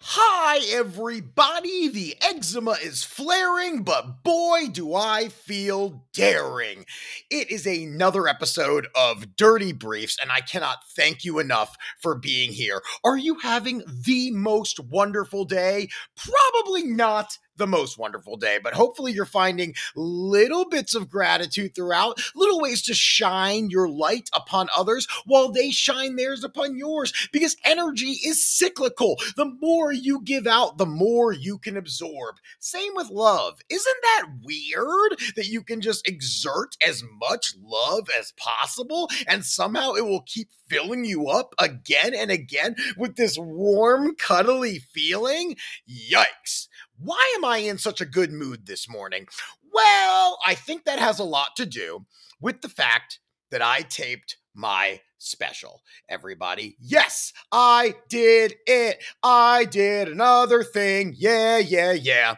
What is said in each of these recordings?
Hi, everybody. The eczema is flaring, but boy, do I feel daring. It is another episode of Dirty Briefs, and I cannot thank you enough for being here. Are you having the most wonderful day? Probably not the most wonderful day, but hopefully you're finding little bits of gratitude throughout, little ways to shine your light upon others while they shine theirs upon yours because energy is cyclical. The more you give out, the more you can absorb. Same with love. Isn't that weird that you can just exert as much love as possible and somehow it will keep filling you up again and again with this warm, cuddly feeling? Yikes. Why am I in such a good mood this morning? Well, I think that has a lot to do with the fact that I taped my special. Everybody, yes, I did it. I did another thing. Yeah, yeah, yeah.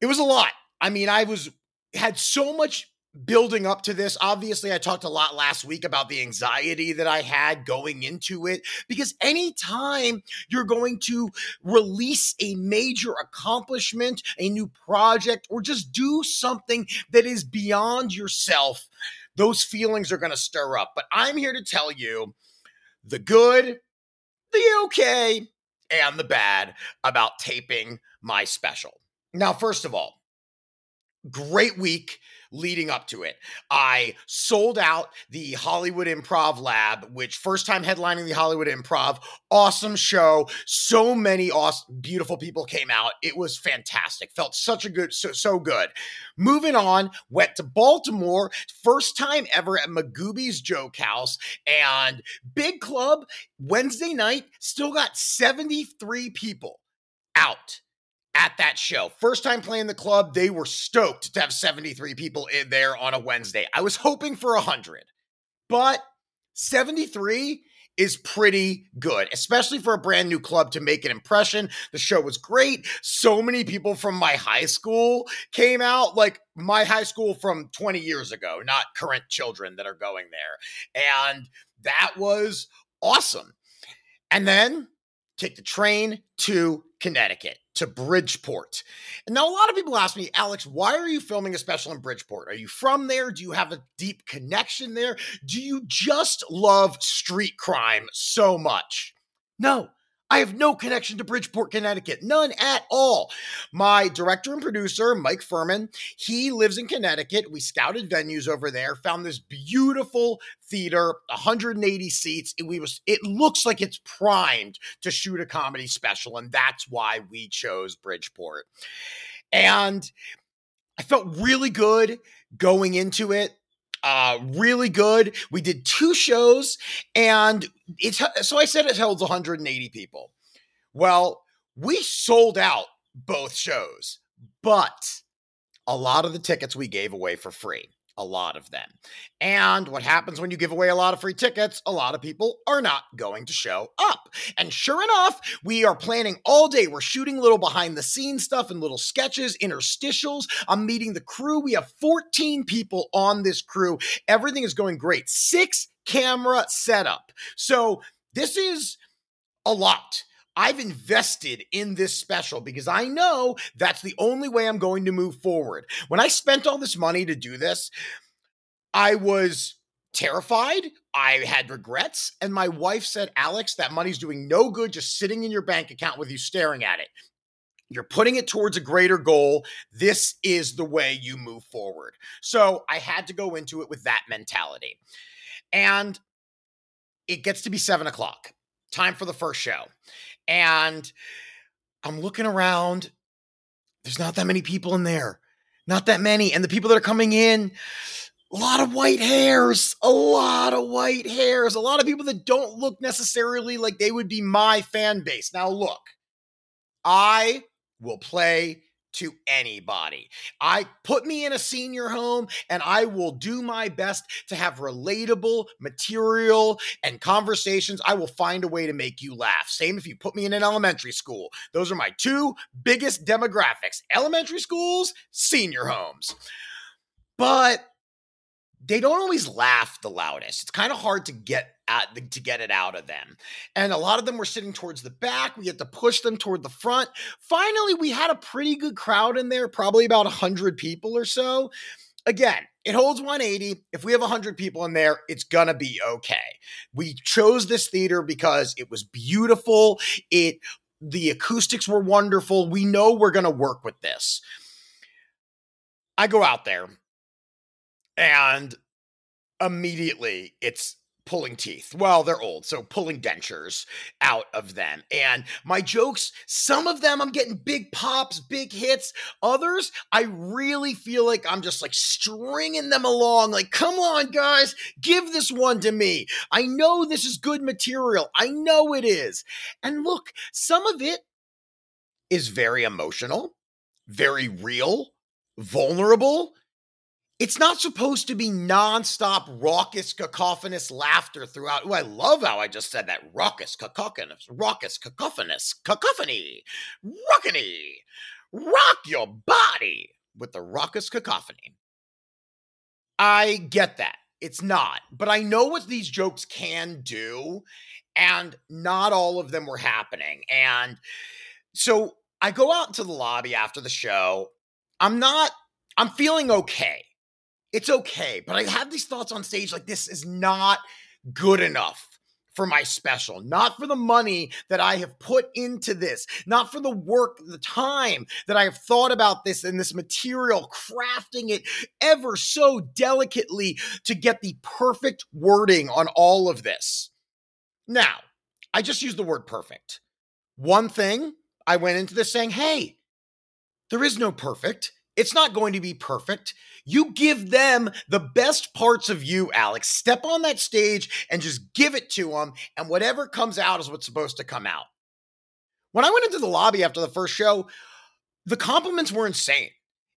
It was a lot. I mean, I was had so much building up to this, obviously, I talked a lot last week about the anxiety that I had going into it because anytime you're going to release a major accomplishment, a new project, or just do something that is beyond yourself, those feelings are going to stir up. But I'm here to tell you the good, the okay, and the bad about taping my special. Now, first of all, great week leading up to it. I sold out the Hollywood Improv Lab, which first time headlining the Hollywood Improv. Awesome show. So many awesome, beautiful people came out. It was fantastic. Felt such a good, so, so good. Moving on, went to Baltimore. First time ever at Magooby's Joke House and big club Wednesday night. Still got 73 people out at that show. First time playing the club, they were stoked to have 73 people in there on a Wednesday. I was hoping for 100, but 73 is pretty good, especially for a brand new club to make an impression. The show was great. So many people from my high school came out, like my high school from 20 years ago, not current children that are going there. And that was awesome. And then take the train to Connecticut to Bridgeport. And now a lot of people ask me, Alex, why are you filming a special in Bridgeport? Are you from there? Do you have a deep connection there? Do you just love street crime so much? No, I have no connection to Bridgeport, Connecticut. None at all. My director and producer, Mike Furman, he lives in Connecticut. We scouted venues over there, found this beautiful theater, 180 seats. It, we was it looks like it's primed to shoot a comedy special, and that's why we chose Bridgeport. And I felt really good going into it uh, really good. We did two shows, and it's so I said it held 180 people. Well, we sold out both shows, but a lot of the tickets we gave away for free a lot of them. And what happens when you give away a lot of free tickets? A lot of people are not going to show up. And sure enough, we are planning all day. We're shooting little behind the scenes stuff and little sketches, interstitials. I'm meeting the crew. We have 14 people on this crew. Everything is going great. Six camera setup. So this is a lot. I've invested in this special because I know that's the only way I'm going to move forward. When I spent all this money to do this, I was terrified. I had regrets. And my wife said, Alex, that money's doing no good just sitting in your bank account with you staring at it. You're putting it towards a greater goal. This is the way you move forward. So I had to go into it with that mentality. And it gets to be seven o'clock, time for the first show. And I'm looking around. There's not that many people in there. Not that many. And the people that are coming in, a lot of white hairs, a lot of white hairs, a lot of people that don't look necessarily like they would be my fan base. Now, look, I will play to anybody. I put me in a senior home and I will do my best to have relatable material and conversations. I will find a way to make you laugh. Same if you put me in an elementary school. Those are my two biggest demographics elementary schools, senior homes. But they don't always laugh the loudest. It's kind of hard to get at the, to get it out of them. And a lot of them were sitting towards the back. We had to push them toward the front. Finally, we had a pretty good crowd in there, probably about 100 people or so. Again, it holds 180. If we have 100 people in there, it's going to be okay. We chose this theater because it was beautiful. It the acoustics were wonderful. We know we're going to work with this. I go out there and immediately it's pulling teeth. Well, they're old, so pulling dentures out of them. And my jokes, some of them I'm getting big pops, big hits. Others, I really feel like I'm just like stringing them along. Like, come on, guys, give this one to me. I know this is good material. I know it is. And look, some of it is very emotional, very real, vulnerable it's not supposed to be nonstop, raucous, cacophonous laughter throughout. Oh, I love how I just said that. Raucous, cacophonous, raucous, cacophonous, cacophony, rockany. Rock your body with the raucous cacophony. I get that. It's not. But I know what these jokes can do, and not all of them were happening. And so I go out into the lobby after the show. I'm not, I'm feeling okay it's okay. But I have these thoughts on stage like this is not good enough for my special, not for the money that I have put into this, not for the work, the time that I have thought about this and this material, crafting it ever so delicately to get the perfect wording on all of this. Now, I just used the word perfect. One thing, I went into this saying, hey, there is no perfect. It's not going to be perfect. You give them the best parts of you, Alex. Step on that stage and just give it to them, and whatever comes out is what's supposed to come out. When I went into the lobby after the first show, the compliments were insane.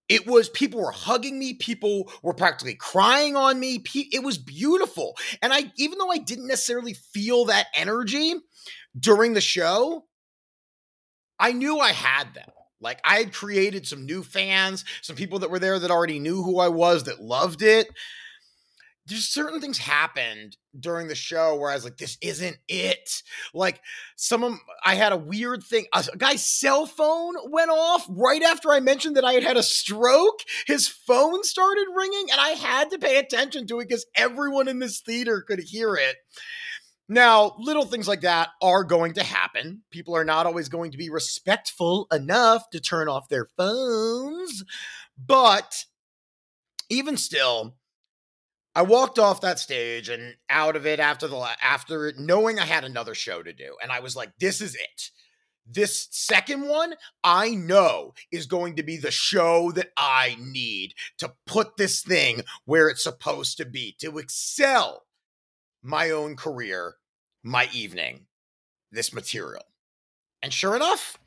It was people were hugging me, people were practically crying on me. It was beautiful. And I even though I didn't necessarily feel that energy during the show, I knew I had them. Like I had created some new fans, some people that were there that already knew who I was, that loved it. There's certain things happened during the show where I was like, this isn't it. Like some of I had a weird thing. A guy's cell phone went off right after I mentioned that I had had a stroke. His phone started ringing, and I had to pay attention to it because everyone in this theater could hear it. Now, little things like that are going to happen. People are not always going to be respectful enough to turn off their phones. But even still, I walked off that stage and out of it after the after knowing I had another show to do and I was like this is it. This second one, I know, is going to be the show that I need to put this thing where it's supposed to be, to excel my own career, my evening, this material. And sure enough,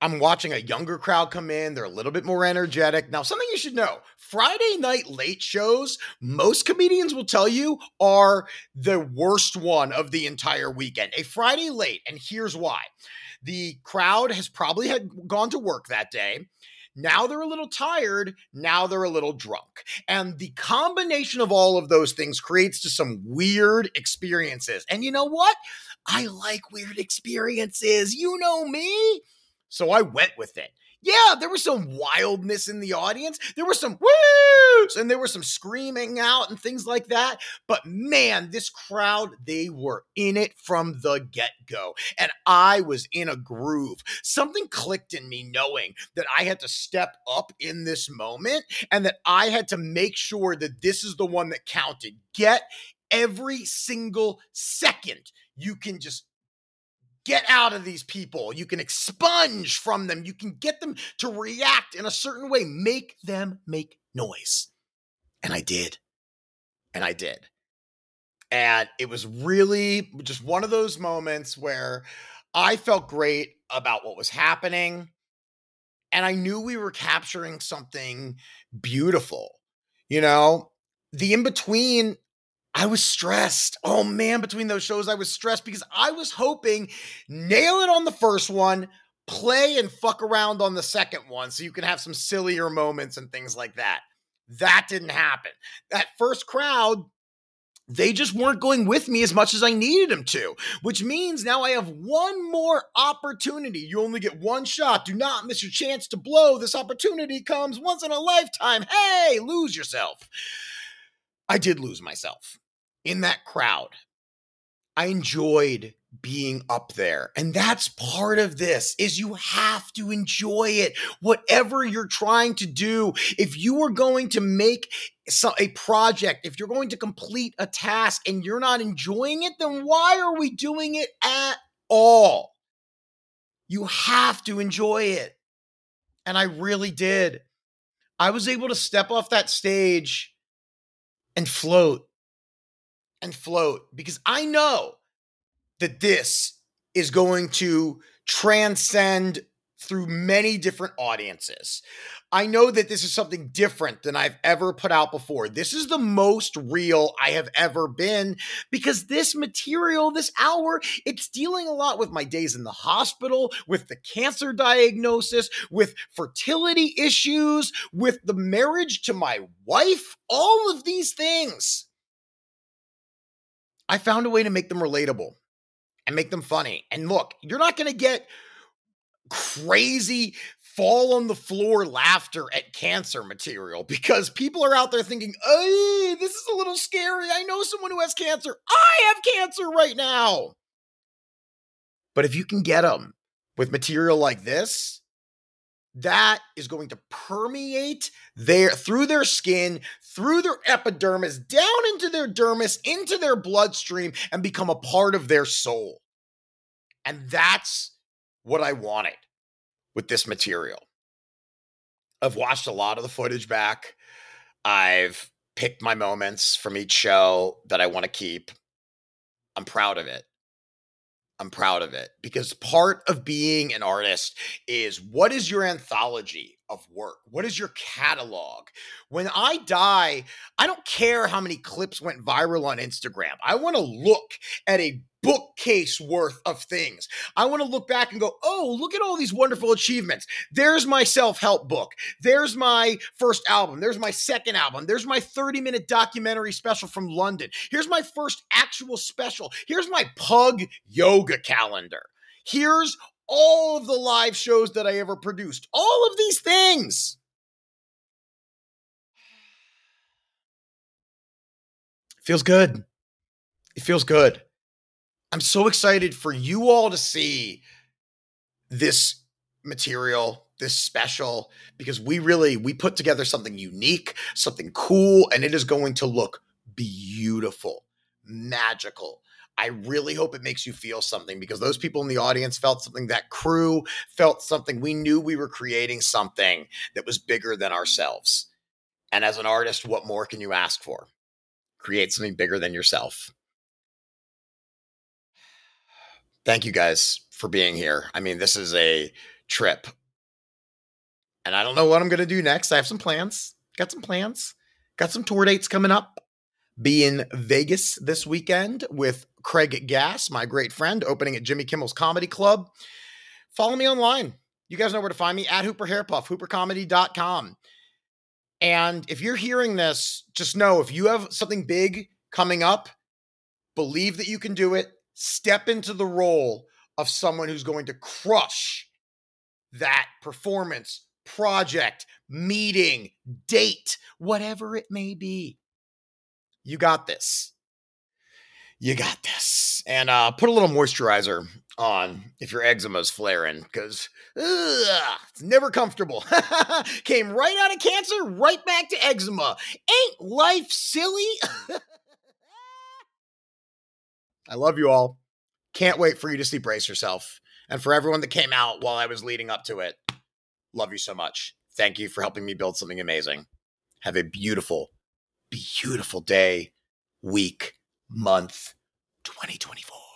I'm watching a younger crowd come in. They're a little bit more energetic. Now, something you should know Friday night late shows, most comedians will tell you, are the worst one of the entire weekend. A Friday late, and here's why the crowd has probably had gone to work that day. Now they're a little tired. Now they're a little drunk. And the combination of all of those things creates to some weird experiences. And you know what? I like weird experiences. You know me. So I went with it yeah, there was some wildness in the audience. There were some woos and there was some screaming out and things like that. But man, this crowd, they were in it from the get go. And I was in a groove. Something clicked in me knowing that I had to step up in this moment and that I had to make sure that this is the one that counted. Get every single second you can just get out of these people. You can expunge from them. You can get them to react in a certain way. Make them make noise. And I did. And I did. And it was really just one of those moments where I felt great about what was happening. And I knew we were capturing something beautiful. You know, the in between I was stressed. Oh man, between those shows, I was stressed because I was hoping nail it on the first one, play and fuck around on the second one so you can have some sillier moments and things like that. That didn't happen. That first crowd, they just weren't going with me as much as I needed them to, which means now I have one more opportunity. You only get one shot. Do not miss your chance to blow. This opportunity comes once in a lifetime. Hey, lose yourself. I did lose myself in that crowd. I enjoyed being up there. And that's part of this is you have to enjoy it. Whatever you're trying to do, if you are going to make a project, if you're going to complete a task and you're not enjoying it, then why are we doing it at all? You have to enjoy it. And I really did. I was able to step off that stage and float and float because I know that this is going to transcend through many different audiences. I know that this is something different than I've ever put out before. This is the most real I have ever been because this material, this hour, it's dealing a lot with my days in the hospital, with the cancer diagnosis, with fertility issues, with the marriage to my wife, all of these things. I found a way to make them relatable and make them funny. And look, you're not going to get crazy fall on the floor laughter at cancer material because people are out there thinking, this is a little scary. I know someone who has cancer. I have cancer right now. But if you can get them with material like this, that is going to permeate their through their skin, through their epidermis, down into their dermis, into their bloodstream, and become a part of their soul. And that's what I wanted with this material. I've watched a lot of the footage back. I've picked my moments from each show that I want to keep. I'm proud of it. I'm proud of it because part of being an artist is what is your anthology of work? What is your catalog? When I die, I don't care how many clips went viral on Instagram. I want to look at a bookcase worth of things. I want to look back and go, oh, look at all these wonderful achievements. There's my self help book. There's my first album. There's my second album. There's my 30 minute documentary special from London. Here's my first actual special. Here's my pug yoga calendar. Here's all of the live shows that I ever produced. All of these things. Feels good. It feels good. I'm so excited for you all to see this material this special because we really we put together something unique something cool and it is going to look beautiful magical i really hope it makes you feel something because those people in the audience felt something that crew felt something we knew we were creating something that was bigger than ourselves and as an artist what more can you ask for create something bigger than yourself thank you guys for being here. I mean, this is a trip. And I don't know what I'm going to do next. I have some plans. Got some plans. Got some tour dates coming up. Be in Vegas this weekend with Craig Gass, my great friend, opening at Jimmy Kimmel's Comedy Club. Follow me online. You guys know where to find me at Hooper Hairpuff, hoopercomedy.com. And if you're hearing this, just know if you have something big coming up, believe that you can do it step into the role of someone who's going to crush that performance, project, meeting, date, whatever it may be. You got this. You got this. And uh, put a little moisturizer on if your eczema's flaring because it's never comfortable. Came right out of cancer, right back to eczema. Ain't life silly? I love you all. Can't wait for you to see Brace Yourself. And for everyone that came out while I was leading up to it, love you so much. Thank you for helping me build something amazing. Have a beautiful, beautiful day, week, month, 2024.